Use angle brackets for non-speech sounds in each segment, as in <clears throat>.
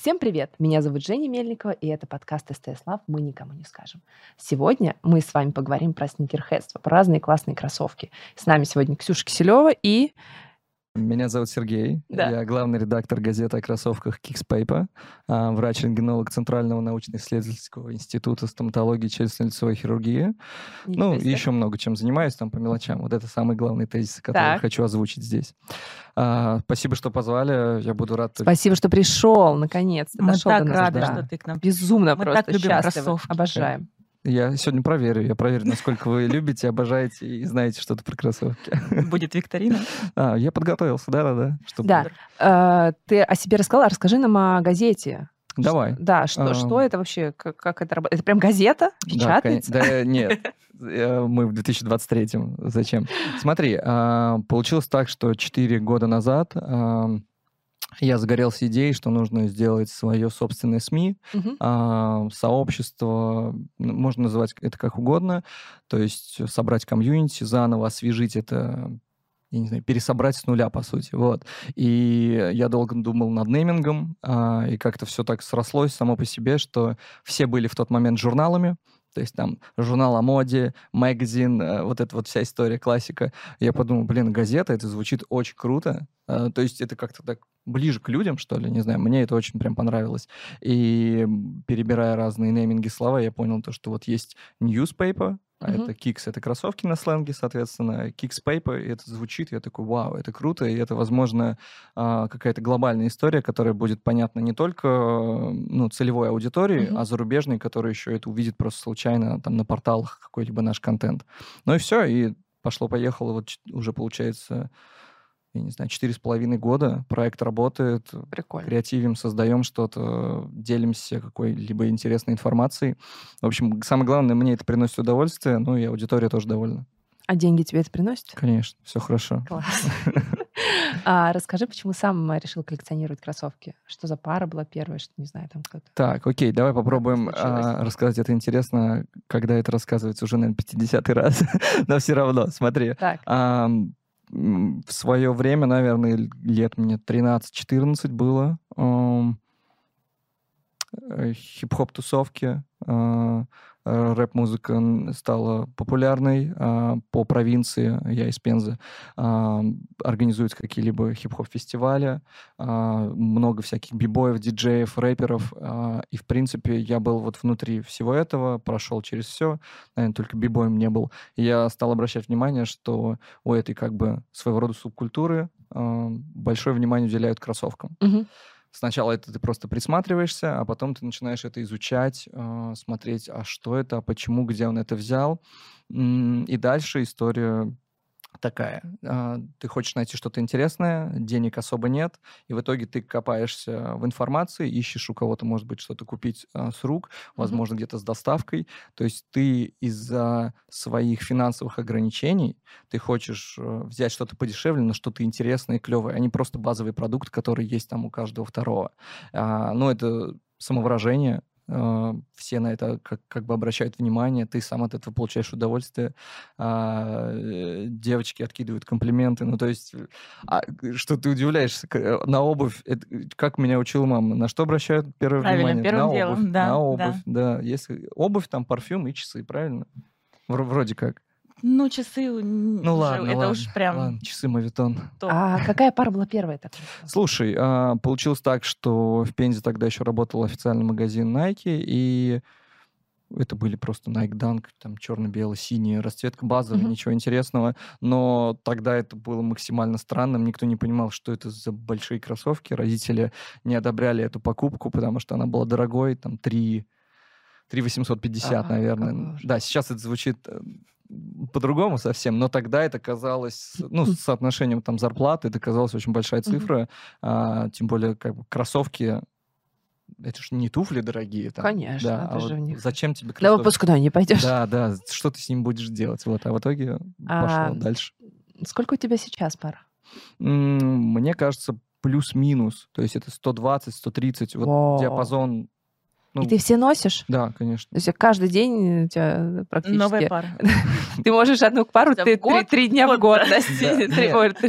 Всем привет! Меня зовут Женя Мельникова, и это подкаст СТС Лав «Мы никому не скажем». Сегодня мы с вами поговорим про сникерхедство, про разные классные кроссовки. С нами сегодня Ксюша Киселева и меня зовут Сергей. Да. Я главный редактор газеты о кроссовках Kicks Paper, а, врач-рентгенолог Центрального научно-исследовательского института стоматологии и челюстно-лицевой хирургии. ну, и еще много чем занимаюсь там по мелочам. Вот это самый главный тезис, который так. я хочу озвучить здесь. А, спасибо, что позвали. Я буду рад. Спасибо, что пришел, наконец-то. Мы так рады, да. что ты к нам. Безумно Мы просто так любим счастливы. кроссовки. Обожаем. Я сегодня проверю. Я проверю, насколько вы любите, обожаете и знаете что-то про кроссовки. Будет викторина? А, я подготовился, да-да-да. Да. А, ты о себе рассказала, расскажи нам о газете. Давай. Да, что, а... что это вообще, как, как это работает? Это прям газета? Печатается? Да, да нет. Э, мы в 2023-м. Зачем? Смотри, а, получилось так, что 4 года назад я загорелся идеей, что нужно сделать свое собственное СМИ, угу. а, сообщество, можно называть это как угодно, то есть собрать комьюнити заново, освежить это я не знаю, пересобрать с нуля, по сути, вот. И я долго думал над неймингом, а, и как-то все так срослось само по себе, что все были в тот момент журналами, то есть там журнал о моде, магазин, э, вот эта вот вся история, классика. Я подумал, блин, газета, это звучит очень круто. Э, то есть это как-то так ближе к людям, что ли, не знаю, мне это очень прям понравилось. И перебирая разные нейминги слова, я понял то, что вот есть newspaper, а mm-hmm. это кикс, это кроссовки на сленге, соответственно, кикс paper, и это звучит, я такой, вау, это круто, и это, возможно, а, какая-то глобальная история, которая будет понятна не только ну, целевой аудитории, mm-hmm. а зарубежной, которая еще это увидит просто случайно там на порталах какой-либо наш контент. Ну и все, и пошло-поехало, вот уже получается я не знаю, четыре с половиной года. Проект работает. Прикольно. Креативим, создаем что-то, делимся какой-либо интересной информацией. В общем, самое главное, мне это приносит удовольствие, ну и аудитория тоже довольна. А деньги тебе это приносит? Конечно, все хорошо. Класс. <laughs> А, расскажи, почему сам решил коллекционировать кроссовки? Что за пара была первая, что не знаю, там кто-то. Так, окей, давай попробуем а, рассказать. Это интересно, когда это рассказывается уже, наверное, 50-й <laughs> раз. Но все равно, смотри. Так. А, в свое время, наверное, лет мне 13-14 было, э, хип-хоп-тусовки, рэп-музыка стала популярной а, по провинции, я из Пензы, а, организуются какие-либо хип-хоп-фестивали, а, много всяких бибоев, диджеев, рэперов, и, в принципе, я был вот внутри всего этого, прошел через все, наверное, только бибоем не был. Я стал обращать внимание, что у этой как бы своего рода субкультуры большое внимание уделяют кроссовкам. Mm-hmm. Сначала это ты просто присматриваешься, а потом ты начинаешь это изучать, э, смотреть, а что это, а почему, где он это взял. И дальше история такая. А, ты хочешь найти что-то интересное, денег особо нет, и в итоге ты копаешься в информации, ищешь у кого-то, может быть, что-то купить а, с рук, возможно, mm-hmm. где-то с доставкой. То есть ты из-за своих финансовых ограничений, ты хочешь э, взять что-то подешевле, но что-то интересное и клевое, а не просто базовый продукт, который есть там у каждого второго. А, ну, это самовыражение, все на это как, как бы обращают внимание, ты сам от этого получаешь удовольствие, а, э, девочки откидывают комплименты, ну то есть, а, что ты удивляешься, э, на обувь, это, как меня учила мама, на что обращают первое правильно, внимание? Первым на делом, обувь, да, на обувь, да. да, если обувь, там парфюм и часы, правильно? Вроде как. Ну, часы... Ну ладно, это ладно, уж прям... Ладно, часы мавитон. А какая пара была первая так? Слушай, а, получилось так, что в Пензе тогда еще работал официальный магазин Nike, и это были просто Nike Dunk, там черно-бело, синий, расцветка базовая, mm-hmm. ничего интересного. Но тогда это было максимально странным. Никто не понимал, что это за большие кроссовки. Родители не одобряли эту покупку, потому что она была дорогой, там 3 3 850, ага, наверное. Да, сейчас это звучит э, по-другому совсем, но тогда это казалось, ну, с соотношением там зарплаты, это казалось очень большая цифра, mm-hmm. а, тем более как бы кроссовки это же не туфли дорогие. Там. Конечно, да, а вот них... зачем тебе кроссовки? На выпуск куда не пойдешь. Да, да, что ты с ним будешь делать? Вот, а в итоге а, пошло дальше. Сколько у тебя сейчас пар? Мне кажется, плюс-минус. То есть это 120, 130. Вот диапазон Ну, И ты все носишь? Да, конечно. То есть каждый день у тебя практически... Новая пара. <laughs> Ты можешь одну пару ты три, дня в год носить.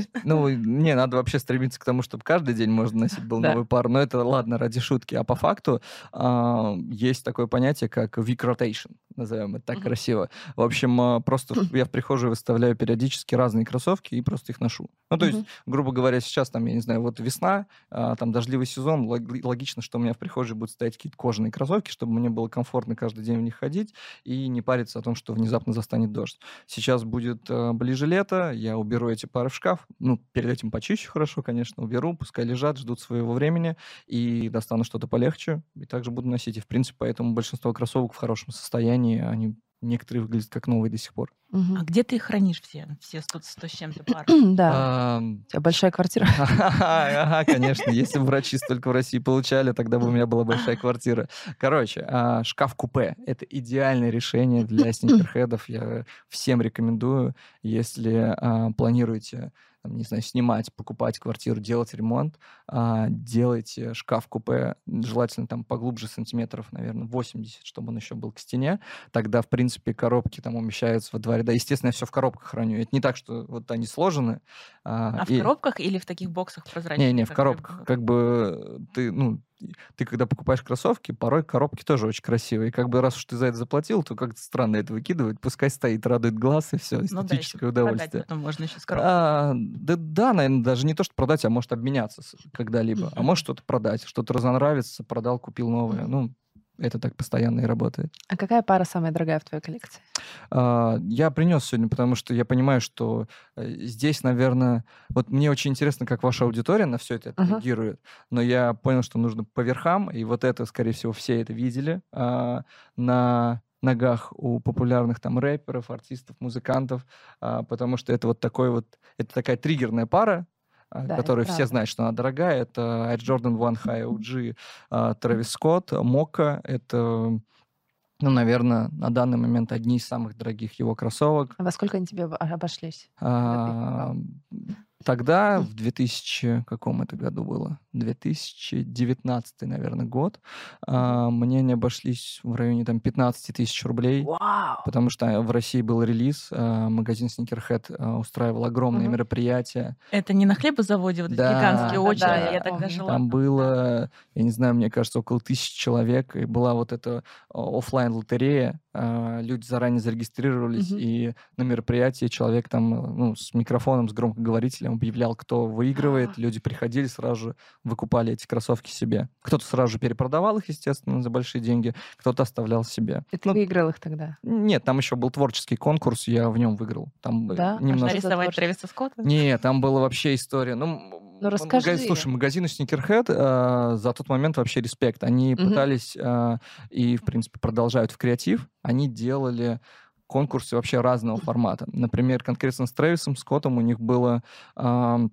<laughs> Ну, не, надо вообще стремиться к тому, чтобы каждый день можно носить был <laughs> Да. новый пар. Но это ладно, ради шутки. А по факту а, есть такое понятие, как week rotation, назовем это так красиво. В общем, а, просто в- я в прихожей выставляю периодически разные кроссовки и просто их ношу. Ну, то есть, грубо говоря, сейчас там, я не знаю, вот весна, а, там дождливый сезон, лог- логично, что у меня в прихожей будут стоять какие-то кожаные кроссовки, чтобы мне было комфортно каждый день в них ходить и не париться о том, что внезапно застанет дождь. Сейчас будет э, ближе лето, я уберу эти пары в шкаф, ну, перед этим почищу хорошо, конечно, уберу, пускай лежат, ждут своего времени, и достану что-то полегче, и также буду носить. И, в принципе, поэтому большинство кроссовок в хорошем состоянии, они некоторые выглядят как новые до сих пор. А где ты их хранишь все? Все 100, 100 с чем-то <clears throat> пар? Да. Ам, У тебя большая квартира. <laughs> Ага, конечно. Если бы врачи столько в России получали, тогда бы у меня была большая квартира. Короче, а, шкаф-купе — это идеальное решение для <clears throat> сникерхедов. Я всем рекомендую, если а, планируете не знаю, снимать, покупать квартиру, делать ремонт, а, делайте шкаф-купе, желательно там поглубже сантиметров, наверное, 80, чтобы он еще был к стене. Тогда, в принципе, коробки там умещаются во дворе. Да, естественно, я все в коробках храню. Это не так, что вот они сложены. А в и- коробках или в таких боксах прозрачных? не, не, в коробках. Как бы ты, ну, ты когда покупаешь кроссовки, порой коробки тоже очень красивые. И как бы раз уж ты за это заплатил, то как-то странно это выкидывать. Пускай стоит, радует глаз, и все, Ну да, эстетическое удовольствие. потом можно еще с коробкой. А, да, да, наверное, даже не то, что продать, а может обменяться когда-либо. А Мгм. может что-то продать, что-то разонравится, продал, купил новое. Мгм. Ну, это так постоянно и работает. А какая пара самая дорогая в твоей коллекции? А, Я принес сегодня, потому что я понимаю, что э, здесь, наверное, вот мне очень интересно, как ваша аудитория на все это реагирует, но я понял, что нужно по верхам, и вот это, скорее всего, все это видели а, на ногах у популярных там рэперов, артистов, музыкантов, а, потому что это вот такой вот, это такая триггерная пара, Да, это которую все правда. знают, что она дорогая. Это Air Jordan One High OG а, Трэвис Скотт, Мока. Это, ну, наверное, на данный момент одни из самых дорогих его кроссовок. А Во сколько они тебе об- обошлись? А, Тогда, в 2000, каком это году было? 2019, наверное, год. а, Мне они обошлись в районе там 15 тысяч рублей. Вау! Потому что в России был релиз, а, магазин Sneakerhead а, устраивал огромные Мгм. мероприятия. Это не на хлебозаводе, вот Да, гигантские очереди, да, я, я тогда жила. Там было, я не знаю, мне кажется, около тысячи человек, и была вот эта офлайн лотерея. Люди заранее зарегистрировались, Мгм. и на мероприятии человек там э, ну, с микрофоном, с громкоговорителем объявлял, кто выигрывает. А. Люди приходили сразу же, выкупали эти кроссовки себе. Кто-то сразу же перепродавал их, естественно, за большие деньги, кто-то оставлял себе. И ты Ну, выиграл их тогда? Нет, там еще был творческий конкурс, я в нем выиграл. Там Да? А немножко... Нарисовать творчество? Трэвиса Скотта? Не, там была вообще история. Ну, Ну, расскажи. магазин- слушай, магазину Sneakerhead э, за тот момент вообще респект. Они Мгм. пытались э, и, в принципе, продолжают в креатив. Они делали конкурсы вообще разного формата. Например, конкретно с Трэвисом Скоттом у них было... ам,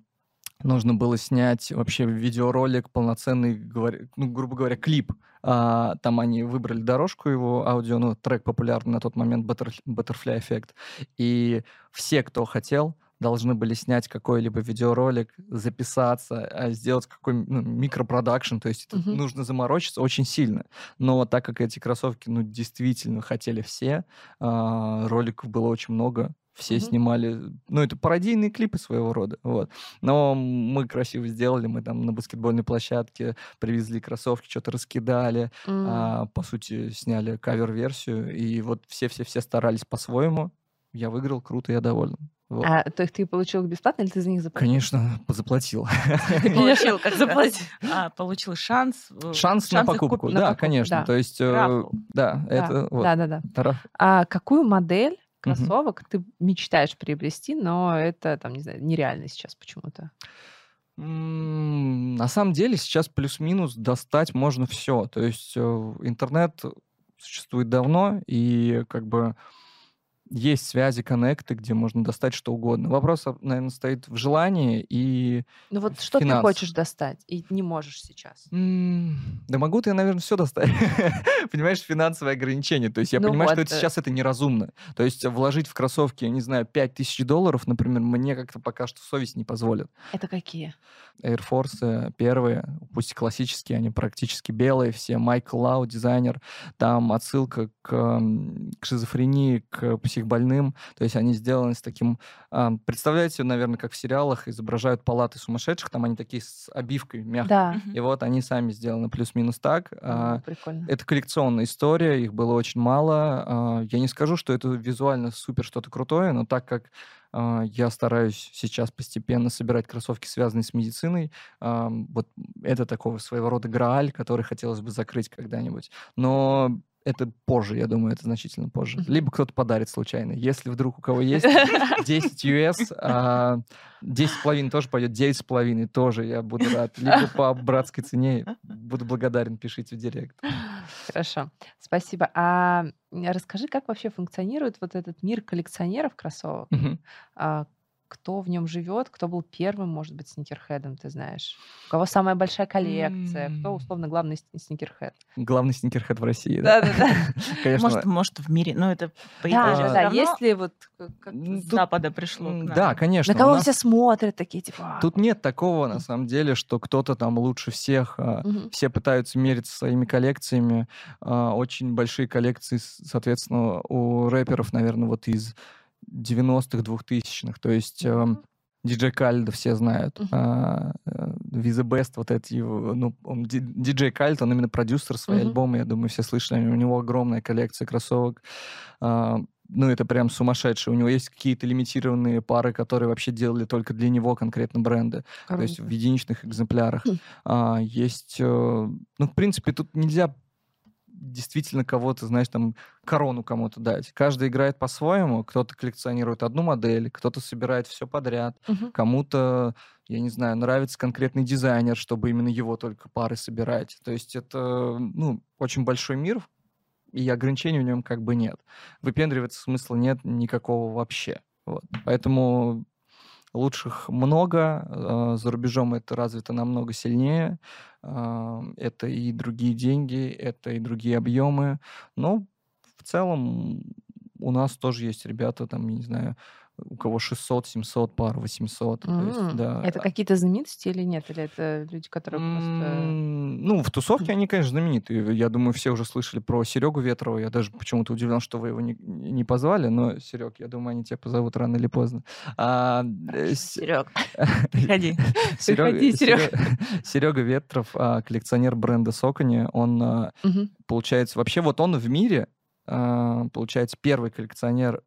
Нужно было снять вообще видеоролик, полноценный, говоря- ну, грубо говоря, клип. А, там они выбрали дорожку его аудио, ну, трек популярный на тот момент, Butterf- Butterfly Effect. И все, кто хотел, должны были снять какой-либо видеоролик, записаться, а, сделать какой ну, микропродакшн, то есть это Мгм. нужно заморочиться очень сильно. Но так как эти кроссовки, ну, действительно хотели все, а, роликов было очень много, все Мгм. снимали, ну, это пародийные клипы своего рода, вот. Но мы красиво сделали, мы там на баскетбольной площадке привезли кроссовки, что-то раскидали, М. а, по сути, сняли кавер-версию, и вот все-все-все старались по-своему. Я выиграл, круто, я доволен. Вот. А то есть ты получил их бесплатно или ты за них заплатил? Конечно, заплатил. Ты <laughs> получил, как заплатил. А, получил шанс. э, Шанс на покупку, да, конечно. да. То есть, э, да, это вот. Да, да, да. А какую модель кроссовок ты мечтаешь приобрести, но это там, не знаю, нереально сейчас почему-то? На самом деле сейчас плюс-минус достать можно все. То есть э, интернет существует давно, и как бы есть связи, коннекты, где можно достать что угодно. Вопрос, наверное, стоит в желании и Ну вот что ты финансах. хочешь достать и не можешь сейчас? Да могу ты, наверное, все достать. <laughs> Понимаешь, финансовые ограничения. То есть я Ну понимаю, что вот, это э. сейчас это неразумно. То есть вложить в кроссовки, я не знаю, 5000 долларов, например, мне как-то пока что совесть не позволит. Это какие? Air Force первые, пусть классические, они практически белые все. Майкл Лау, дизайнер. Там отсылка к, к шизофрении, к психбольным. То есть они сделаны с таким... а, Представляете, наверное, как в сериалах изображают палаты сумасшедших, там они такие с обивкой мягкой. Да. И вот они сами сделаны плюс-минус так. А, Прикольно. Это коллекционная история, их было очень мало. А, Я не скажу, что это визуально супер что-то крутое, но так как я стараюсь сейчас постепенно собирать кроссовки, связанные с медициной, вот это такого своего рода грааль, который хотелось бы закрыть когда-нибудь. Но это позже, я думаю, это значительно позже. Либо кто-то подарит случайно. Если вдруг у кого есть <laughs> 10 US, а, 10,5 тоже пойдет, 9,5 тоже я буду рад. Либо по братской цене буду благодарен, пишите в директ. Хорошо, спасибо. А расскажи, как вообще функционирует вот этот мир коллекционеров кроссовок? Мгм. А, кто в нем живет? Кто был первым, может быть, сникерхедом, ты знаешь? У кого самая большая коллекция? Кто, условно, главный сни- сникерхед? Главный сникерхед в России, да? Да-да-да. <laughs> Конечно. Может, может, в мире. Но это, по Да, идее, да, да. Если вот как- с Запада пришло. Да, конечно. на кого все смотрят, такие типа. Тут нет такого, на самом деле, что кто-то там лучше всех. а. Все пытаются мериться своими коллекциями. А, Очень большие коллекции, соответственно, у рэперов, наверное, вот из 90-х, 2000-х. То есть Мгм. диджей Кальда все знают. Э, Виза Бест, вот эти, его, ну, он ди- диджей Кальд, он именно продюсер свои Мгм. альбомы, я думаю, все слышали. У него огромная коллекция кроссовок. А, Ну, это прям сумасшедшее. У него есть какие-то лимитированные пары, которые вообще делали только для него конкретно бренды. То есть в Круто. единичных экземплярах. Хм. А, есть, э, ну, в принципе, тут нельзя действительно кого-то, знаешь, там корону кому-то дать. Каждый играет по-своему. Кто-то коллекционирует одну модель, кто-то собирает все подряд. Мгм. Кому-то, я не знаю, нравится конкретный дизайнер, чтобы именно его только пары собирать. То есть это, ну, очень большой мир, и ограничений в нем как бы нет. Выпендриваться смысла нет никакого вообще. Вот. Поэтому лучших много, э, за рубежом это развито намного сильнее. А, Это и другие деньги, это и другие объемы. Но в целом у нас тоже есть ребята, там, не знаю, у кого 600, 700 пар, 800. То есть, да. Это какие-то знаменитости или нет? Или это люди, которые просто... М, Ну, в тусовке они, конечно, знаменитые. Я думаю, все уже слышали про Серегу Ветрова. Я даже почему-то удивлен, что вы его не, не позвали. Но, Серег, я думаю, они тебя позовут рано или поздно. А, э, Серег, <laughs> приходи. Приходи, Серёг. <laughs> Серега Ветров, а, коллекционер бренда Сокони, он, а, получается, вообще вот он в мире, а, получается, первый коллекционер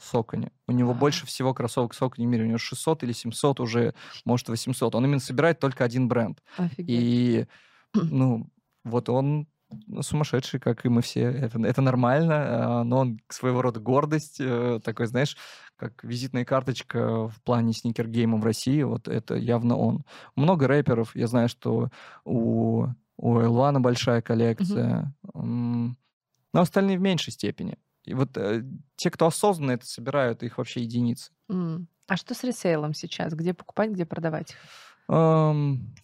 а, Сокони. У него А. больше всего кроссовок Сокони в мире. У него 600 или 700 уже, может, 800. Он именно собирает только один бренд. Офигеть. И, <clears throat> ну, вот он ну, сумасшедший, как и мы все. Это, это нормально, а, но он своего рода гордость, э, такой, знаешь, как визитная карточка в плане сникер-гейма в России, вот это явно он. Много рэперов, я знаю, что у, у Элвана большая коллекция, м, но остальные в меньшей степени. И вот э, те, кто осознанно это собирают, их вообще единицы. М. А что с ресейлом сейчас? Где покупать, где продавать?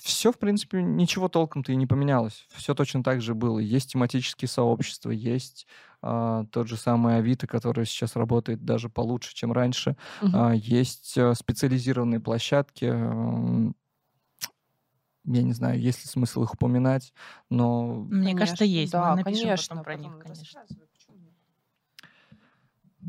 Все, в принципе, ничего толком-то и не поменялось. Все точно так же было. Есть тематические сообщества, есть а, тот же самый Авито, который сейчас работает даже получше, чем раньше. Мгм. А, есть а, специализированные площадки. м, Я не знаю, есть ли смысл их упоминать, но Мне кажется, Конечно. есть. Да, Мы напишем конечно, потом про них, конечно.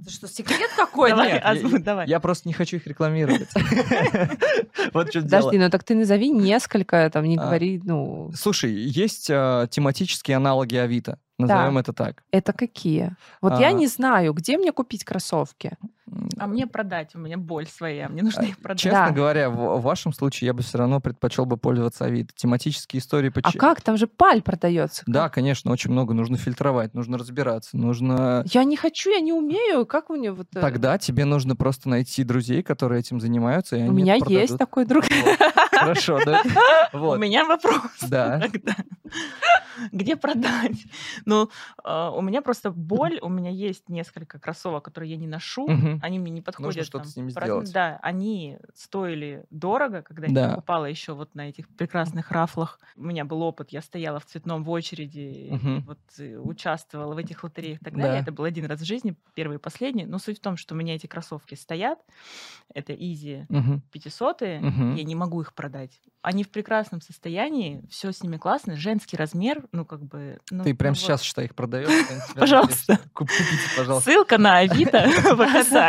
Это что, секрет какой-то? Давай, Нет, я- давай. я просто не хочу их рекламировать. <laughs> Вот что. Подожди, ну так ты назови несколько, там не А. говори, ну... Слушай, есть а, тематические аналоги Авито, назовем это так. Это какие? Вот я А. не знаю, где мне купить кроссовки. А мне продать, у меня боль своя, мне нужно А, их продать. Честно Да. говоря, в, в вашем случае я бы все равно предпочел бы пользоваться Авито. Тематические истории по А как? Там же паль продается. Да, конечно, очень много. Нужно фильтровать, нужно разбираться, нужно... Я не хочу, я не умею. Как у нее вот... э, Тогда тебе нужно просто найти друзей, которые этим занимаются, и У они меня это есть такой друг. Хорошо, да. <laughs> У меня вопрос. Да. Где продать? Ну, э, у меня просто боль. У меня есть несколько кроссовок, которые я не ношу. Они мне не подходят. что-то там, с ними сделать. Да, они стоили дорого, когда я Да. покупала еще вот на этих прекрасных рафлах. У меня был опыт, я стояла в цветном в очереди, Мгм. вот э, участвовала в этих лотереях и так далее. Да. Это был один раз в жизни, первый и последний. Но суть в том, что у меня эти кроссовки стоят. Это Easy Мгм. 500 Мгм. я не могу их продать. Они в прекрасном состоянии, все с ними классно, женский размер, ну как бы... ну, Ты прямо ну вот. сейчас, считай, их продаешь. Пожалуйста. Купите, пожалуйста. Ссылка на Авито <laughs> в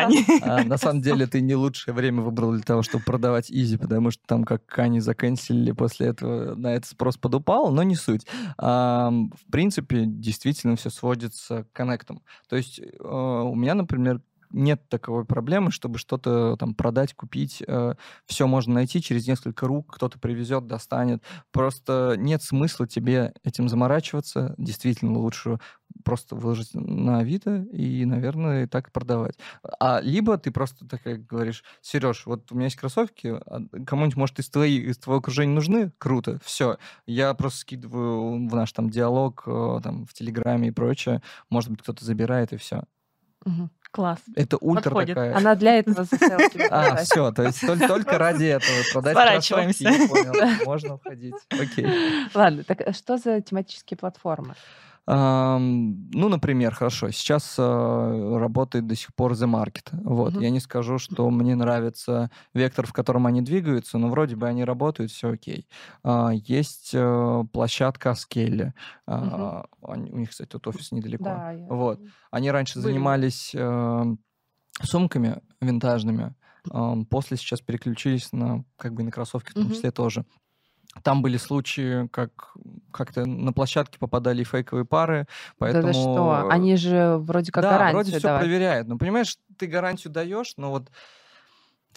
описании. А, на самом деле ты не лучшее время выбрал для того, чтобы продавать Изи, потому что там как Кани заканчивали, после этого на это спрос подупал, но не суть. А, в принципе, действительно все сводится к коннектам. То есть э, у меня, например, нет таковой проблемы, чтобы что-то там продать, купить. Все можно найти через несколько рук, кто-то привезет, достанет. Просто нет смысла тебе этим заморачиваться. Действительно, лучше просто выложить на Авито и, наверное, так и продавать. А либо ты просто такая говоришь, Сереж, вот у меня есть кроссовки, а кому-нибудь, может, из, твоей, из твоего окружения нужны? Круто, все. Я просто скидываю в наш там диалог, э, там, в Телеграме и прочее. Может быть, кто-то забирает, и все. Класс. Это ультра Подходит. такая... Она для этого <laughs> А, все, то есть только, только ради этого продать Сворачиваемся. <laughs> можно уходить. Окей. Ладно, так э, что за тематические платформы? Ну, например, хорошо, сейчас э, работает до сих пор The Market. Вот, Мгм. я не скажу, что мне нравится вектор, в котором они двигаются, но вроде бы они работают, все окей. А, есть э, площадка Скелли. А, они- у них, кстати, тут офис недалеко. Да, я- Вот. Они раньше Были. занимались э, сумками винтажными, после сейчас переключились на как бы на кроссовки в том числе тоже. Там были случаи, как как-то на площадке попадали фейковые пары, поэтому... Да ты что? Они же вроде как да, гарантию вроде все давали. проверяют. Но понимаешь, ты гарантию даешь, но вот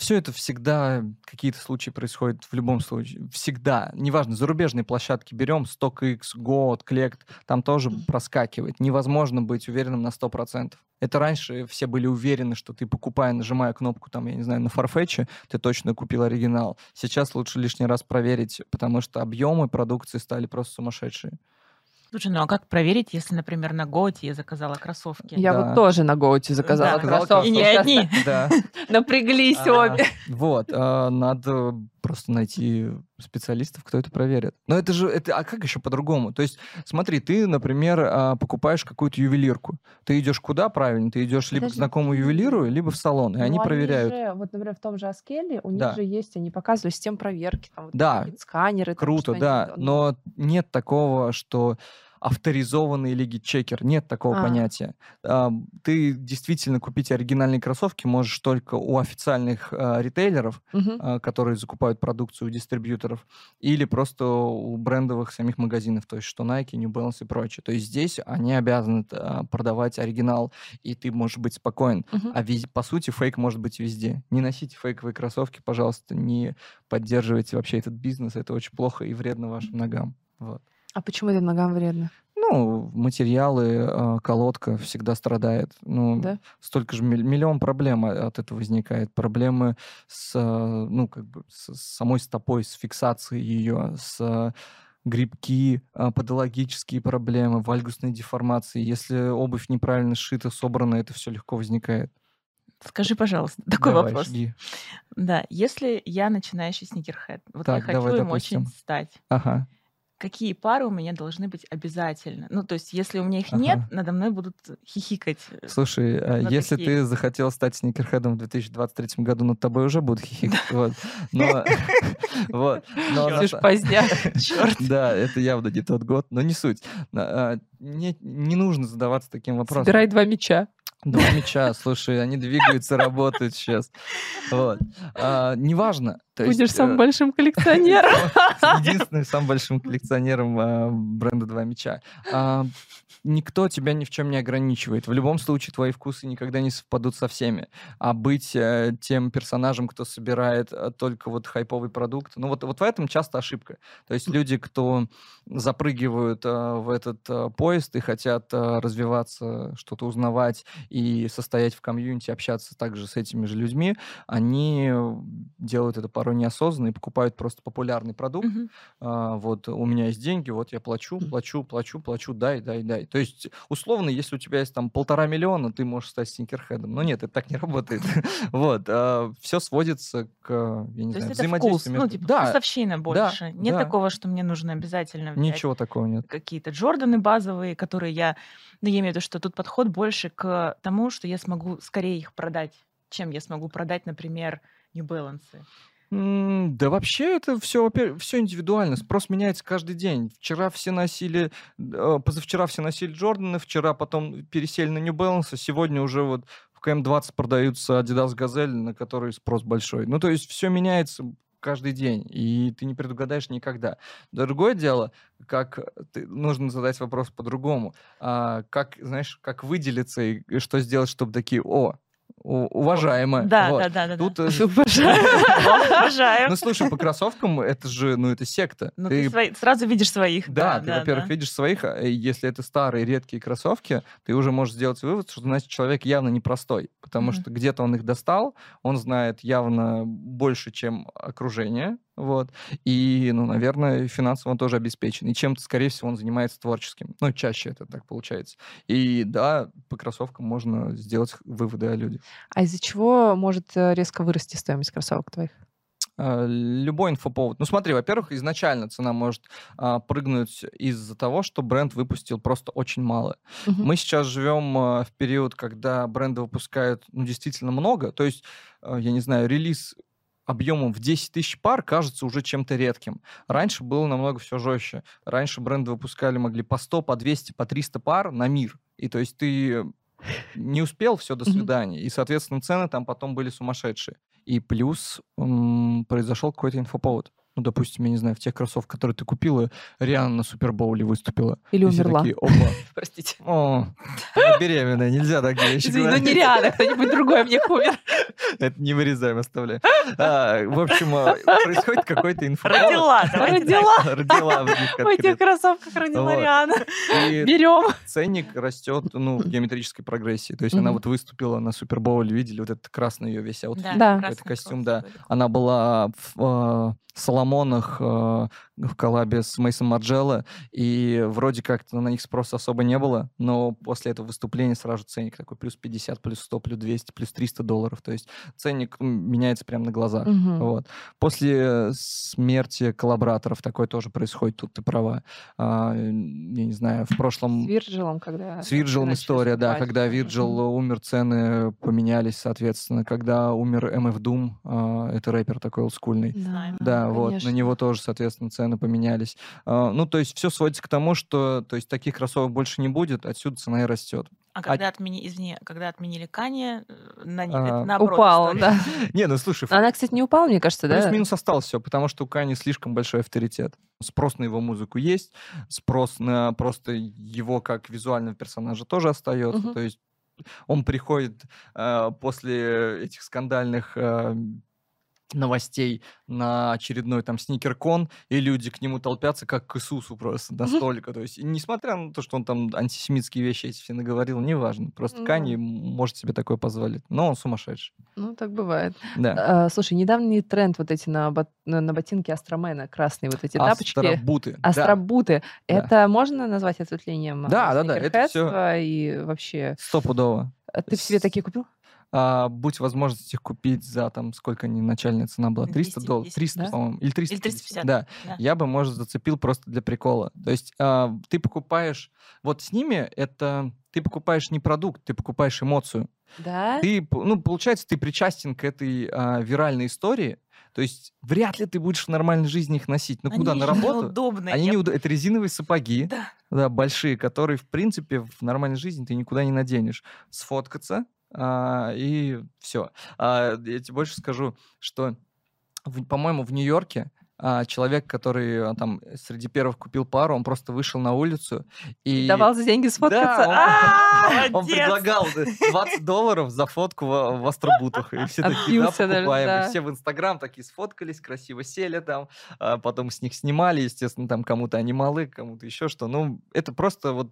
все это всегда, какие-то случаи происходят в любом случае. Всегда. Неважно, зарубежные площадки берем, StockX, Go, Collect, там тоже проскакивает. Невозможно быть уверенным на 100%. Это раньше все были уверены, что ты, покупая, нажимая кнопку, там, я не знаю, на Farfetch, ты точно купил оригинал. Сейчас лучше лишний раз проверить, потому что объемы продукции стали просто сумасшедшие. Слушай, ну а как проверить, если, например, на Готе я заказала кроссовки? Я Да. вот тоже на Гоуте заказала Да. Кроссовки. И не одни. <laughs> Да. Напряглись обе. Вот, а, надо просто найти специалистов, кто это проверит. Но это же, это, а как еще по-другому? То есть, смотри, ты, например, а, покупаешь какую-то ювелирку. Ты идешь куда правильно? Ты идешь либо к знакомому ювелиру, либо в салон, и Ну, они проверяют. же, вот, например, в том же Аскеле у них Да. же есть, они показывали систему проверки, там вот Да. сканеры. Круто, да, но нет такого, что авторизованный лиги-чекер, нет такого А. понятия. А, Ты действительно купить оригинальные кроссовки можешь только у официальных а, ритейлеров, а, которые закупают продукцию у дистрибьюторов, или просто у брендовых самих магазинов, то есть что Nike, New Balance и прочее. То есть здесь они обязаны продавать оригинал, и ты можешь быть спокоен. Мгм. А вез- по сути фейк может быть везде. Не носите фейковые кроссовки, пожалуйста, не поддерживайте вообще этот бизнес, это очень плохо и вредно вашим ногам. Вот. А почему это ногам вредно? Ну, материалы, а, колодка всегда страдает. Ну, Да? столько же миллион проблем о- от этого возникает. Проблемы с, а, ну, как бы, с самой стопой, с фиксацией ее, с а, грибки, а, подологические проблемы, вальгусные деформации. Если обувь неправильно сшита, собрана, это все легко возникает. Скажи, пожалуйста, <laughs> такой Давай, вопрос. жги. Да, если я начинающий сникерхед, вот я Так, хочу давай, им допустим. очень стать, Ага. Какие пары у меня должны быть обязательно? Ну, то есть, если у меня их нет, Ага. надо мной будут хихикать. э, Слушай, а если такие. ты захотел стать сникерхедом в 2023 году, над тобой уже будут хихикать. Вот. Но, <laughs> вот. Но са- поздняк. <laughs> Черт. Да, это явно не тот год, но не суть. А, Не, не нужно задаваться таким вопросом. Собирай два мяча. Два мяча, слушай, они двигаются, работают сейчас. Вот. А, неважно. То Будешь есть, самым э, большим коллекционером. <laughs> Единственным самым большим коллекционером а, бренда «Два мяча». А, никто тебя ни в чем не ограничивает. В любом случае твои вкусы никогда не совпадут со всеми. А быть э, тем персонажем, кто собирает э, только вот хайповый продукт, ну вот, вот в этом часто ошибка. То есть люди, кто запрыгивают э, в этот э, поезд и хотят э, развиваться, что-то узнавать и состоять в комьюнити, общаться также с этими же людьми, они э, делают это порой неосознанно и покупают просто популярный продукт. Мгм. А, вот у меня есть деньги, вот я плачу, плачу, плачу, плачу, дай, дай, дай. То есть, условно, если у тебя есть там полтора миллиона, ты можешь стать сникерхедом. Но нет, это так не работает. <laughs> Вот. Все сводится к, я не То знаю, взаимодействию ну, типа Да, вкусовщина больше. Нет да. такого, что мне нужно обязательно взять ничего такого нет. какие-то Джорданы базовые, которые я... Ну, я имею в виду, что тут подход больше к тому, что я смогу скорее их продать, чем я смогу продать, например, New Balance. Да вообще это все, все индивидуально. Спрос меняется каждый день. Вчера все носили, э, позавчера все носили Джорданы, вчера потом пересели на New Balance, а сегодня уже вот в КМ-20 продаются Adidas Газель, на который спрос большой. Ну, то есть все меняется каждый день, и ты не предугадаешь никогда. Другое дело, как ты, нужно задать вопрос по-другому. А, как, знаешь, как выделиться и и что сделать, чтобы такие, о, у- уважаемо. Да, Вот. да, да, да. Тут да. э, <laughs> ну, слушай, по кроссовкам это же, ну, это секта. Ну, Ты- ты свои- сразу видишь своих. Да, Да, ты, да, во-первых, да. видишь своих, а если это старые, редкие кроссовки, ты уже можешь сделать вывод, что, значит, человек явно непростой, потому что где-то он их достал, он знает явно больше, чем окружение, вот, и, ну, наверное, финансово он тоже обеспечен, и чем-то, скорее всего, он занимается творческим, ну, чаще это так получается. И, да, по кроссовкам можно сделать выводы о людях. А из-за чего может э, резко вырасти стоимость кроссовок твоих? А, Любой инфоповод. Ну смотри, во-первых, изначально цена может а, прыгнуть из-за того, что бренд выпустил просто очень мало. Мгм. Мы сейчас живем а, в период, когда бренды выпускают ну, действительно много. То есть, а, я не знаю, релиз объемом в 10 тысяч пар кажется уже чем-то редким. Раньше было намного все жестче. Раньше бренды выпускали, могли по 100, по 200, по 300 пар на мир. И то есть ты не успел, все, до свидания. И, соответственно, цены там потом были сумасшедшие. И плюс м, произошел какой-то инфоповод. Ну, допустим, я не знаю, в тех кроссовках, которые ты купила, Рианна на Супербоуле выступила. Или И умерла. такие, опа, <laughs> Простите. о, она беременная, нельзя такие вещи Извини, ну говорить. не Риана, кто-нибудь другой мне умер. Это не вырезаем, оставляем. А, В общем, а, происходит какой-то инфоповод. Родила, так. Родила. Родила в них В этих кроссовках родила Вот. Риана. И Берем. ценник растет, ну, в геометрической прогрессии. То есть она Мгм. вот выступила на Супербоуле, видели вот этот красный ее весь outfit. Да. красный костюм, да. Она была в э, Salomon ах э, в коллабе с Maison Margiela, и вроде как-то на них спроса особо не было, но после этого выступления сразу ценник такой плюс 50, плюс 100, плюс 200, плюс 300 долларов. То есть ценник меняется прямо на глазах. Мгм. Вот. После смерти коллабораторов такое тоже происходит, тут ты права. А, я не знаю, в прошлом... С Вирджилом, когда... С Вирджилом история, да, когда Вирджил Мгм. умер, цены поменялись, соответственно. Когда умер MF Doom, а, это рэпер такой олдскульный. Знаем. Да, вот, на конечно. него тоже, соответственно, цены поменялись. А, Ну, то есть все сводится к тому, что то есть, таких кроссовок больше не будет, отсюда цена и растет. А когда отмени, извини, когда отменили Кани, на, не- А, наоборот Упал, история. да. <laughs> Не, ну слушай, Она, кстати, не упала, мне кажется, да? Плюс-минус осталось все, потому что у Кани слишком большой авторитет. Спрос на его музыку есть, спрос на просто его как визуального персонажа тоже остается. То есть он приходит э, после этих скандальных э, новостей на очередной там сникеркон, и люди к нему толпятся как к Иисусу просто настолько. То есть, несмотря на то, что он там антисемитские вещи эти все наговорил, неважно. Просто Ну. Кани может себе такое позволить. Но он сумасшедший. Ну, так бывает. Да. А, Слушай, недавний тренд вот эти на, бот- на ботинки Астромена, красные вот эти тапочки. Астробуты. да. Астробуты. Да. Это можно назвать ответвлением Да, а, да, да, это всё- сникерхедства и вообще... Стопудово. А Ты себе такие купил? А, будь возможность их купить за там, сколько они, начальная цена была, 300 долларов, 210, 300, да? по-моему, или 300. Или 350, Да, да. я бы, может, зацепил просто для прикола. То есть а, ты покупаешь, вот с ними это, ты покупаешь не продукт, ты покупаешь эмоцию. Да? Ты, ну, получается, ты причастен к этой а, виральной истории, то есть вряд ли ты будешь в нормальной жизни их носить. Ну, Они куда, на работу? неудобные. Они я- неуда- Это резиновые сапоги, Да. да, большие, которые, в принципе, в нормальной жизни ты никуда не наденешь. Сфоткаться, а, и все. я тебе больше скажу, что, по-моему, в Нью-Йорке а, человек, который а, там среди первых купил пару, он просто вышел на улицу и... Давал за деньги сфоткаться? он- А! <laughs> Он Молодец! предлагал да, 20 долларов за фотку в, в астробутах. И все такие, да, даже, покупаем. да. И все в Инстаграм такие сфоткались, красиво сели там, а потом с них снимали, естественно, там кому-то они малы, кому-то еще что. Ну, это просто вот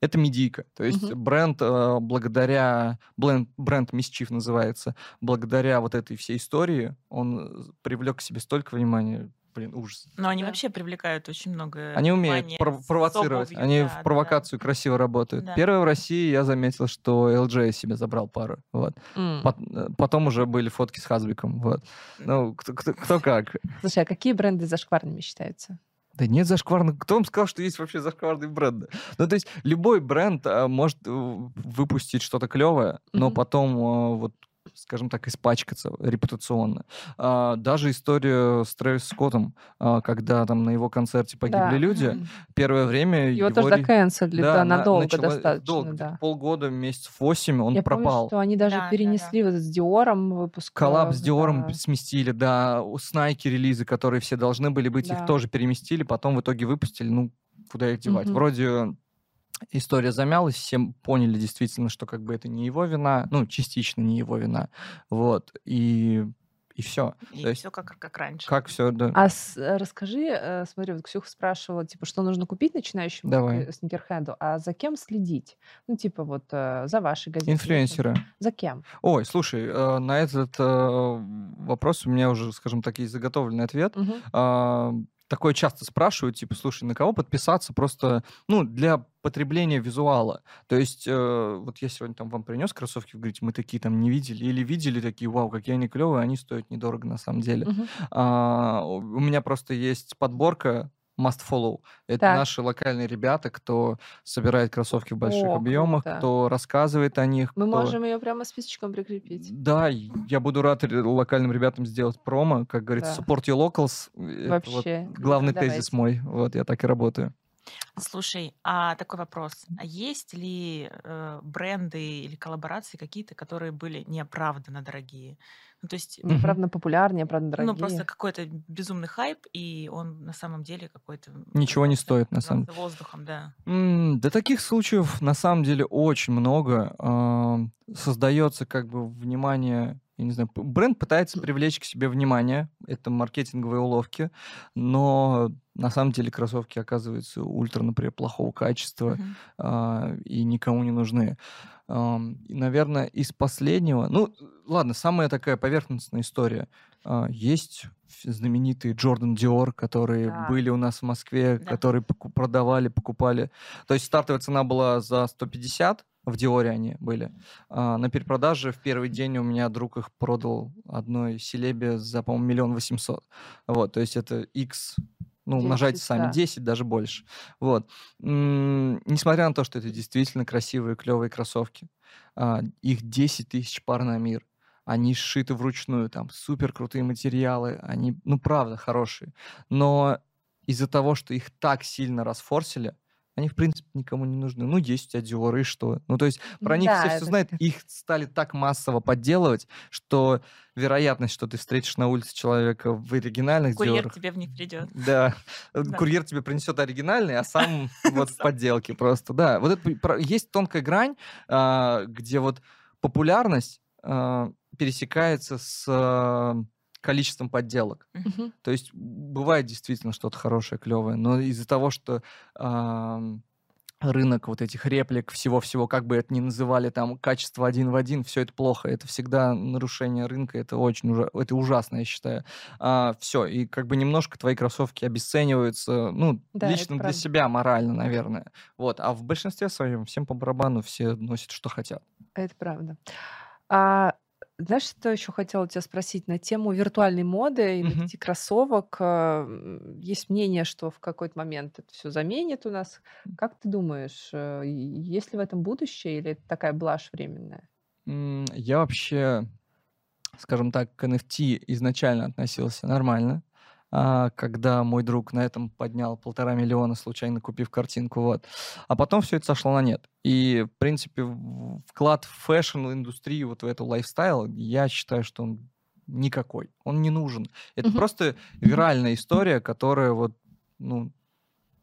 это медийка. То есть Мгм. бренд э, благодаря... Бренд, бренд Mischief называется. Благодаря вот этой всей истории он привлек к себе столько внимания. Блин, ужас. Но они Да. вообще привлекают очень много Они умеют пров- провоцировать. обувью, Они да, в да. провокацию красиво работают. Да. Первое в России я заметил, что LJ себе забрал пару. Вот. М. Пот- э, Потом уже были фотки с Хазбиком. Вот. Ну, кто, кто- кто как. Слушай, а какие бренды зашкварными считаются? Да нет зашкварных. Кто вам сказал, что есть вообще зашкварные бренды? Ну, то есть любой бренд а, может э, выпустить что-то клевое, но Мгм. потом а, вот скажем так, испачкаться репутационно. А, даже история с Трэвис Скоттом, а, когда там на его концерте погибли Да. люди, первое время Его, его тоже ре- заканцелили, да, на- надолго начала- достаточно, долго, да. полгода, месяцев восемь он Я пропал. помню, что они даже Да, да, перенесли вот с Диором выпуск. Коллаб э, с Диором да. сместили, да, у Снайки релизы, которые все должны были быть, Да. их тоже переместили, потом в итоге выпустили, ну, куда их девать? Мгм. Вроде история замялась, все поняли действительно, что как бы это не его вина, ну, частично не его вина, вот, и, и все. И То есть все как, как раньше. Как все, да. А с- э, расскажи, э, смотри, вот Ксюха спрашивала, типа, что нужно купить начинающему Давай. сникерхеду, а за кем следить? Ну, типа, вот э, за вашей газетой. Инфлюенсеры. За кем? Ой, слушай, на этот вопрос у меня уже, скажем так, есть заготовленный ответ. Мгм. Такое часто спрашивают, типа, слушай, на кого подписаться просто, ну, для потребления визуала. То есть, э, вот я сегодня там вам принес кроссовки, вы говорите, мы такие там не видели, или видели такие, вау, какие они клевые, они стоят недорого на самом деле. Мгм. А, у меня просто есть подборка Must Follow. Это Так. наши локальные ребята, кто собирает кроссовки в больших О, объемах, круто. кто рассказывает о них. Мы кто- можем ее прямо списочком прикрепить. да, я буду рад локальным ребятам сделать промо. Как говорится, Да. support your locals. Это вот Вообще, круто, главный тезис давайте. мой. Вот, я так и работаю. Слушай, а такой вопрос. А есть ли э, бренды или коллаборации какие-то, которые были неоправданно дорогие? Ну, то есть, Мгм. Неправда популярнее, неправда дорогие. ну, просто какой-то безумный хайп, и он на самом деле какой-то... Ничего не стоит, на самом взорвался воздухом, да. М, Да таких случаев на самом деле очень много. Ам, Создается как бы внимание, я не знаю, п- бренд пытается привлечь к себе внимание, это маркетинговые уловки, но на самом деле кроссовки оказываются ультра, например, плохого качества, Мгм. а, и никому не нужны. Ам, и, наверное, из последнего, ну, ладно, самая такая поверхностная история. А, Есть знаменитые Джордан Диор, которые Да. были у нас в Москве, Да. которые поку- продавали, покупали. То есть стартовая цена была за 150, в Диоре они были. А, на перепродаже в первый день у меня друг их продал одной селебе за, по-моему, миллион восемьсот. Вот, то есть это X ну, умножайте 10, сами, да. 10, даже больше. Вот. Несмотря на то, что это действительно красивые, клевые кроссовки, а, их 10 тысяч пар на мир. Они сшиты вручную, там супер крутые материалы, они, ну, правда, хорошие. Но из-за того, что их так сильно расфорсили, они, в принципе, никому не нужны. Ну, есть у тебя Dior, и что? Ну, то есть про них Да, все все знают, их стали так массово подделывать, что вероятность, что ты встретишь на улице человека в оригинальных Курьер Dior... тебе в них придет. Да. <laughs> Э, Да. Курьер тебе принесет оригинальный, а сам <laughs> вот в подделке просто. Да, вот это есть тонкая грань, а, где вот популярность а, пересекается с количеством подделок. Мгм. То есть бывает действительно что-то хорошее, клевое, но из-за того, что ам, рынок вот этих реплик, всего-всего, как бы это ни называли, там, качество один в один, все это плохо. Это всегда нарушение рынка, это очень ужа- это ужасно, я считаю. все, и как бы немножко твои кроссовки обесцениваются, ну, Да, лично для себя морально, наверное. Вот, а в большинстве своем всем по барабану все носят, что хотят. Это правда. А знаешь, что еще хотела тебя спросить на тему виртуальной моды и Мгм. NFT кроссовок? э, м, Есть мнение, что в какой-то момент это все заменит у нас. Как ты думаешь, э, и- есть ли в этом будущее или это такая блажь временная? М, Я вообще, скажем так, к NFT изначально относился нормально. А, Когда мой друг на этом поднял полтора миллиона, случайно купив картинку, вот. А потом все это сошло на нет. И, в принципе, вклад в fashion-индустрию, вот в эту lifestyle, я считаю, что он никакой. Он не нужен. Это Мгм. просто виральная история, которая вот, ну,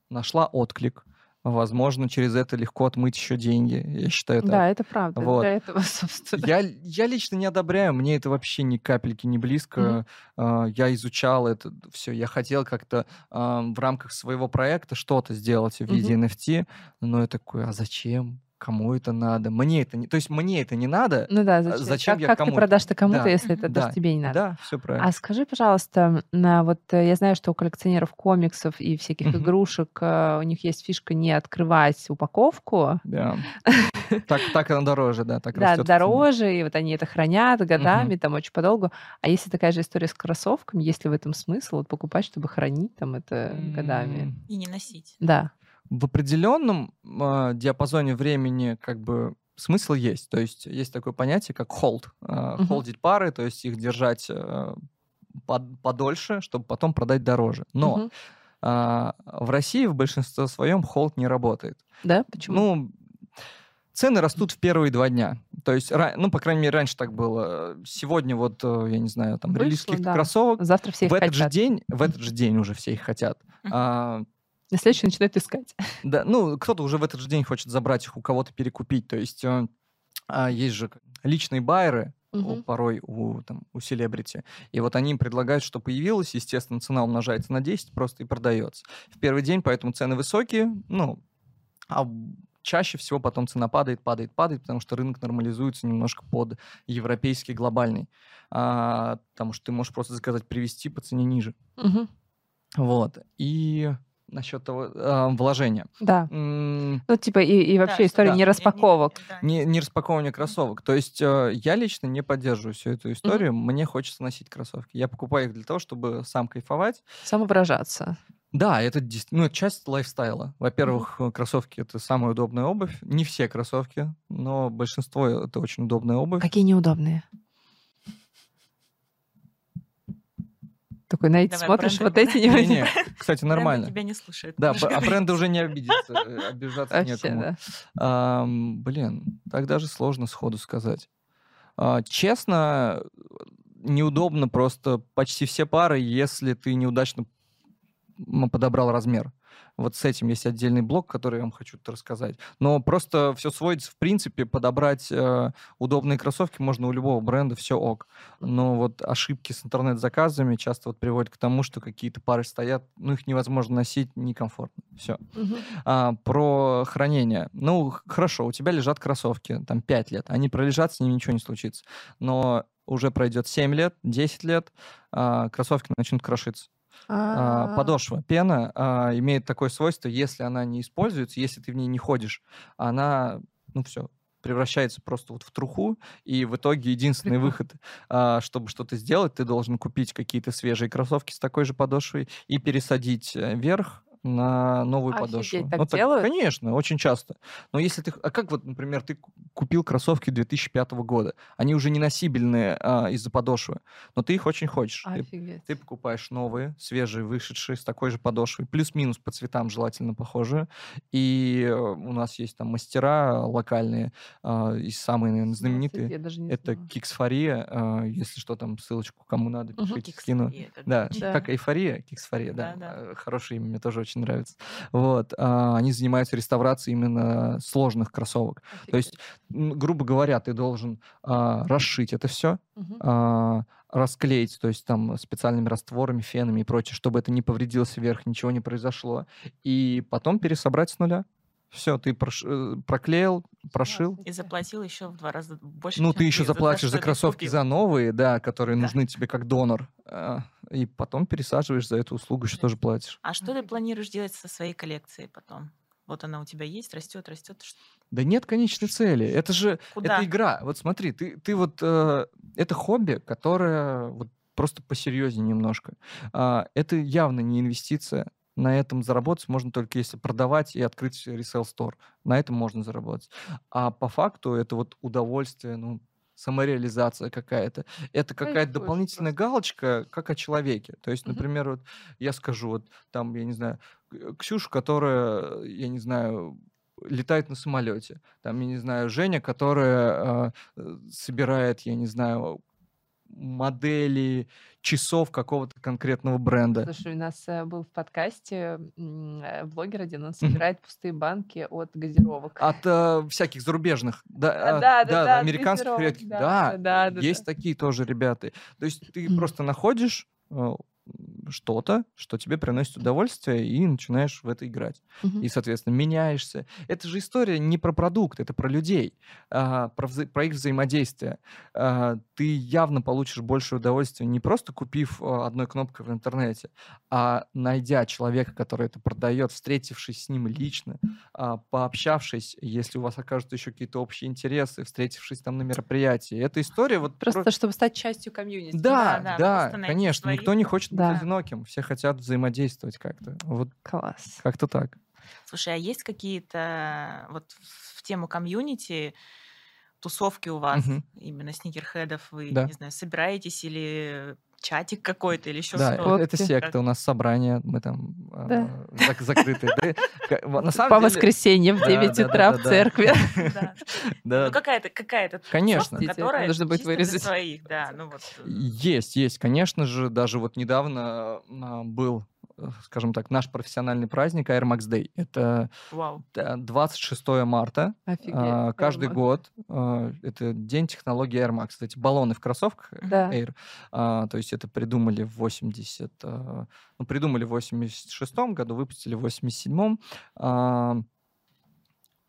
нашла отклик. Возможно, через это легко отмыть еще деньги. Я считаю так. Да, это правда. Вот. Для этого, <laughs> собственно. Я, я лично не одобряю, мне это вообще ни капельки не близко. А, Я изучал это все, я хотел как-то в рамках своего проекта что-то сделать в виде NFT, но я такой, а зачем? Кому это надо? Мне это не... То есть мне это не надо. Ну да, А зачем, зачем как, я как ты кому-то? продашь-то кому-то, Да, если это даже да, тебе не надо? Да, все правильно. А скажи, пожалуйста, на вот э, я знаю, что у коллекционеров комиксов и всяких Мгм. игрушек э, у них есть фишка не открывать упаковку. Да. <laughs> Так, так она дороже, да, так Да, дороже, и вот они это хранят годами, там очень подолгу. А если такая же история с кроссовками, есть ли в этом смысл вот, покупать, чтобы хранить там это годами? И не носить. Да. В определенном а, диапазоне времени как бы смысл есть. То есть есть такое понятие, как холд. А, Мгм. Холдить пары, то есть их держать а, под- подольше, чтобы потом продать дороже. Но Мгм. а, в России в большинстве своем холд не работает. Да? Почему? Ну, цены растут в первые два дня. То есть, ну, по крайней мере, раньше так было. Сегодня вот, э, я не знаю, там релиз Вышло, каких-то да. кроссовок. Завтра все их в этот же хотят. день, в этот же день уже все их хотят. А, На следующий начинают искать. <laughs> да, ну, кто-то уже в этот же день хочет забрать их, у кого-то перекупить. То есть э, а, есть же личные байеры, у- Мгм. порой у, там, у селебрити. И вот они им предлагают, что появилось, естественно, цена умножается на 10 просто и продается. В первый день поэтому цены высокие, ну, а чаще всего потом цена падает, падает, падает, потому что рынок нормализуется немножко под европейский, глобальный. А, потому что ты можешь просто заказать, привезти по цене ниже. Мгм. Вот. И насчет того а, вложения. Да. М, Ну, типа, и, и вообще Да, история да. не распаковок. да. Не, не распаковывание кроссовок. То есть э, я лично не поддерживаю всю эту историю. Мне хочется носить кроссовки. Я покупаю их для того, чтобы сам кайфовать. Самовыражаться. Да, это ну, часть лайфстайла. Во-первых, э, кроссовки это самая удобная обувь. Не все кроссовки, но большинство это очень удобная обувь. Какие неудобные. Такой, на эти Давай, смотришь, бренды. вот эти не Не-не, кстати, Бренды нормально. тебя не слушают. Да, а бренды уже не обидятся, э, обижаться Вообще, некому. да. Блин, так даже сложно сходу сказать. А, честно, неудобно просто почти все пары, если ты неудачно подобрал размер. Вот с этим есть отдельный блок, который я вам хочу рассказать. Но просто все сводится, в принципе, подобрать э, удобные кроссовки можно у любого бренда, все ок. Но вот ошибки с интернет-заказами часто вот приводят к тому, что какие-то пары стоят, ну, их невозможно носить, некомфортно. Все. Мгм. А, про хранение. Ну, хорошо, у тебя лежат кроссовки, там, 5 лет. Они пролежат, с ними ничего не случится. Но уже пройдет 7 лет, 10 лет, а, кроссовки начнут крошиться. А, А, подошва, пена а, имеет такое свойство, если она не используется, если ты в ней не ходишь, она, ну, все, превращается просто вот в труху, и в итоге единственный Прикол. выход, а, чтобы что-то сделать, ты должен купить какие-то свежие кроссовки с такой же подошвой и пересадить э, вверх на новую Офигеть, подошву. так Ну, делают? Конечно, очень часто. Но если ты... А как вот, например, ты ку- купил кроссовки 2005 года, они уже не носибельные а, из-за подошвы, но ты их очень хочешь. Ты Офигеть. ты покупаешь новые, свежие, вышедшие, с такой же подошвой, плюс-минус по цветам желательно похожие. И э, у нас есть там мастера локальные, а, и самые, наверное, знаменитые. Я даже не Это знала. Киксфория, а, если что, там ссылочку кому надо, пишите, Кикс, скину. Да. Да. как эйфория, киксфория, да. Да, да. э, Хорошее имя, мне тоже очень нравится. Вот. а, Они занимаются реставрацией именно сложных кроссовок. То есть, грубо говоря, ты должен а, расшить это все, Мгм. а, расклеить, то есть там специальными растворами, фенами и прочее, чтобы это не повредился вверх, ничего не произошло, и потом пересобрать с нуля. Все, ты прош- э, проклеил, прошил. И заплатил еще в два раза больше, Ну, чем ты еще за заплатишь за ты кроссовки купил. за новые, да, которые Да. нужны тебе как донор, а, и потом пересаживаешь за эту услугу, еще тоже платишь. А что ты планируешь делать со своей коллекцией потом? Вот она у тебя есть, растет, растет. Да нет конечной цели. Это же Куда? это игра. Вот смотри, ты, ты вот э, это хобби, которое вот просто посерьезнее немножко. А, это явно не инвестиция. На этом заработать можно только если продавать и открыть resell store. На этом можно заработать. А по факту это вот удовольствие, ну, самореализация какая-то. Это какая-то Кайфуешь дополнительная просто. галочка, как о человеке. То есть, например, вот я скажу, вот там, я не знаю, Ксюша, которая, я не знаю, летает на самолете. Там, я не знаю, Женя, которая а, э, собирает, я не знаю, модели часов какого-то конкретного бренда. Слушай, у нас э, был в подкасте э, блогер один, он собирает пустые банки от газировок. От э, всяких зарубежных, да, А, да, да, да, от американских да, да, да, да, есть да. такие тоже ребята. То есть ты просто находишь э, что-то, что тебе приносит удовольствие, и начинаешь в это играть. Мгм. И, соответственно, меняешься. Это же история не про продукт, это про людей, а, про, вза- про их взаимодействие. А, ты явно получишь больше удовольствия, не просто купив а, одной кнопкой в интернете, а найдя человека, который это продает, встретившись с ним лично, а, пообщавшись, если у вас окажутся еще какие-то общие интересы, встретившись там на мероприятии. Эта история вот... про- Просто чтобы стать частью комьюнити. Да, да, да, конечно. Никто своих. не хочет Да. одиноким. Все хотят взаимодействовать как-то. Вот Класс. как-то так. Слушай, а есть какие-то вот в тему комьюнити тусовки у вас, Мгм. именно сникерхедов, вы, Да. не знаю, собираетесь или чатик какой-то, или еще Да, что-то? э- это секта, у нас собрание, мы там Да. а, зак- закрыты. По воскресеньям в Да, 9 да, утра в церкви. Да. Ну, какая-то какая-то Конечно. которая чисто для вырезать. своих, да, ну вот. э, Есть, есть, конечно же, даже вот недавно а, был, э, скажем так, наш профессиональный праздник Air Max Day. Это Вау. э, 26 марта. Офигеть. а, Каждый Air год а, это день технологии Air Max. Эти баллоны в кроссовках Да. Air. а, То есть это придумали в 80... а, Ну, придумали в 86 году, выпустили в 87 а,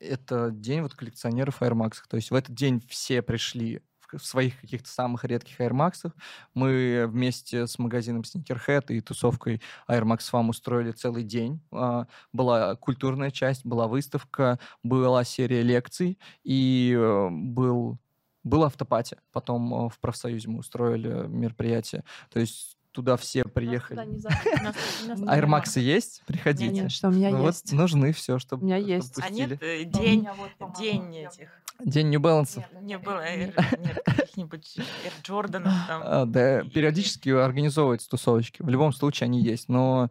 Это день вот коллекционеров Air Max. То есть в этот день все пришли в своих каких-то самых редких Air Max. Мы вместе с магазином Sneakerhead и тусовкой Air Max Fam устроили целый день. А, Была культурная часть, была выставка, была серия лекций и э, был был автопати. Потом э, в профсоюзе мы устроили мероприятие. То есть туда все приехали. <laughs> Max есть? Приходите. Нет, что у меня есть. нужны все, чтобы У меня есть. А нет, э, день, день этих. День New Balance. Не было Air, <laughs> нет, каких-нибудь Air Джорданов <laughs> там. А, да, периодически организовываются тусовочки. В любом случае они есть, но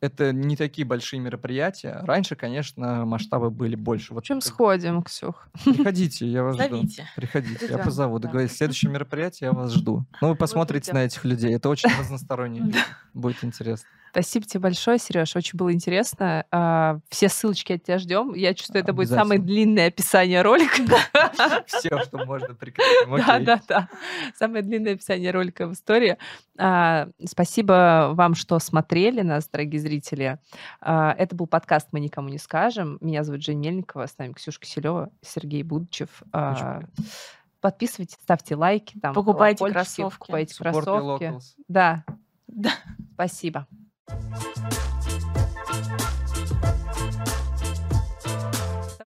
это не такие большие мероприятия. Раньше, конечно, масштабы были больше. В Вот общем, как- сходим, Ксюх. приходите, я вас жду. Приходите, я позову. да. Договорились. Следующее мероприятие я вас жду. Ну, вы посмотрите на этих людей. Это очень разносторонние <laughs> люди. Будет интересно. Спасибо тебе большое, Сереж. Очень было интересно. А, Все ссылочки от тебя ждем. Я чувствую, это будет самое длинное описание ролика. <laughs> Все, что можно прикрепим. <laughs> Да, да, да. Самое длинное описание ролика в истории. А, Спасибо вам, что смотрели нас, дорогие зрители. А, Это был подкаст «Мы никому не скажем». Меня зовут Жень Мельникова, с нами Ксюша Киселева, Сергей Будчев. А, Подписывайтесь, ставьте лайки, там, Покупайте кроссовки. покупайте кроссовки. Да, Да. спасибо. Thank you.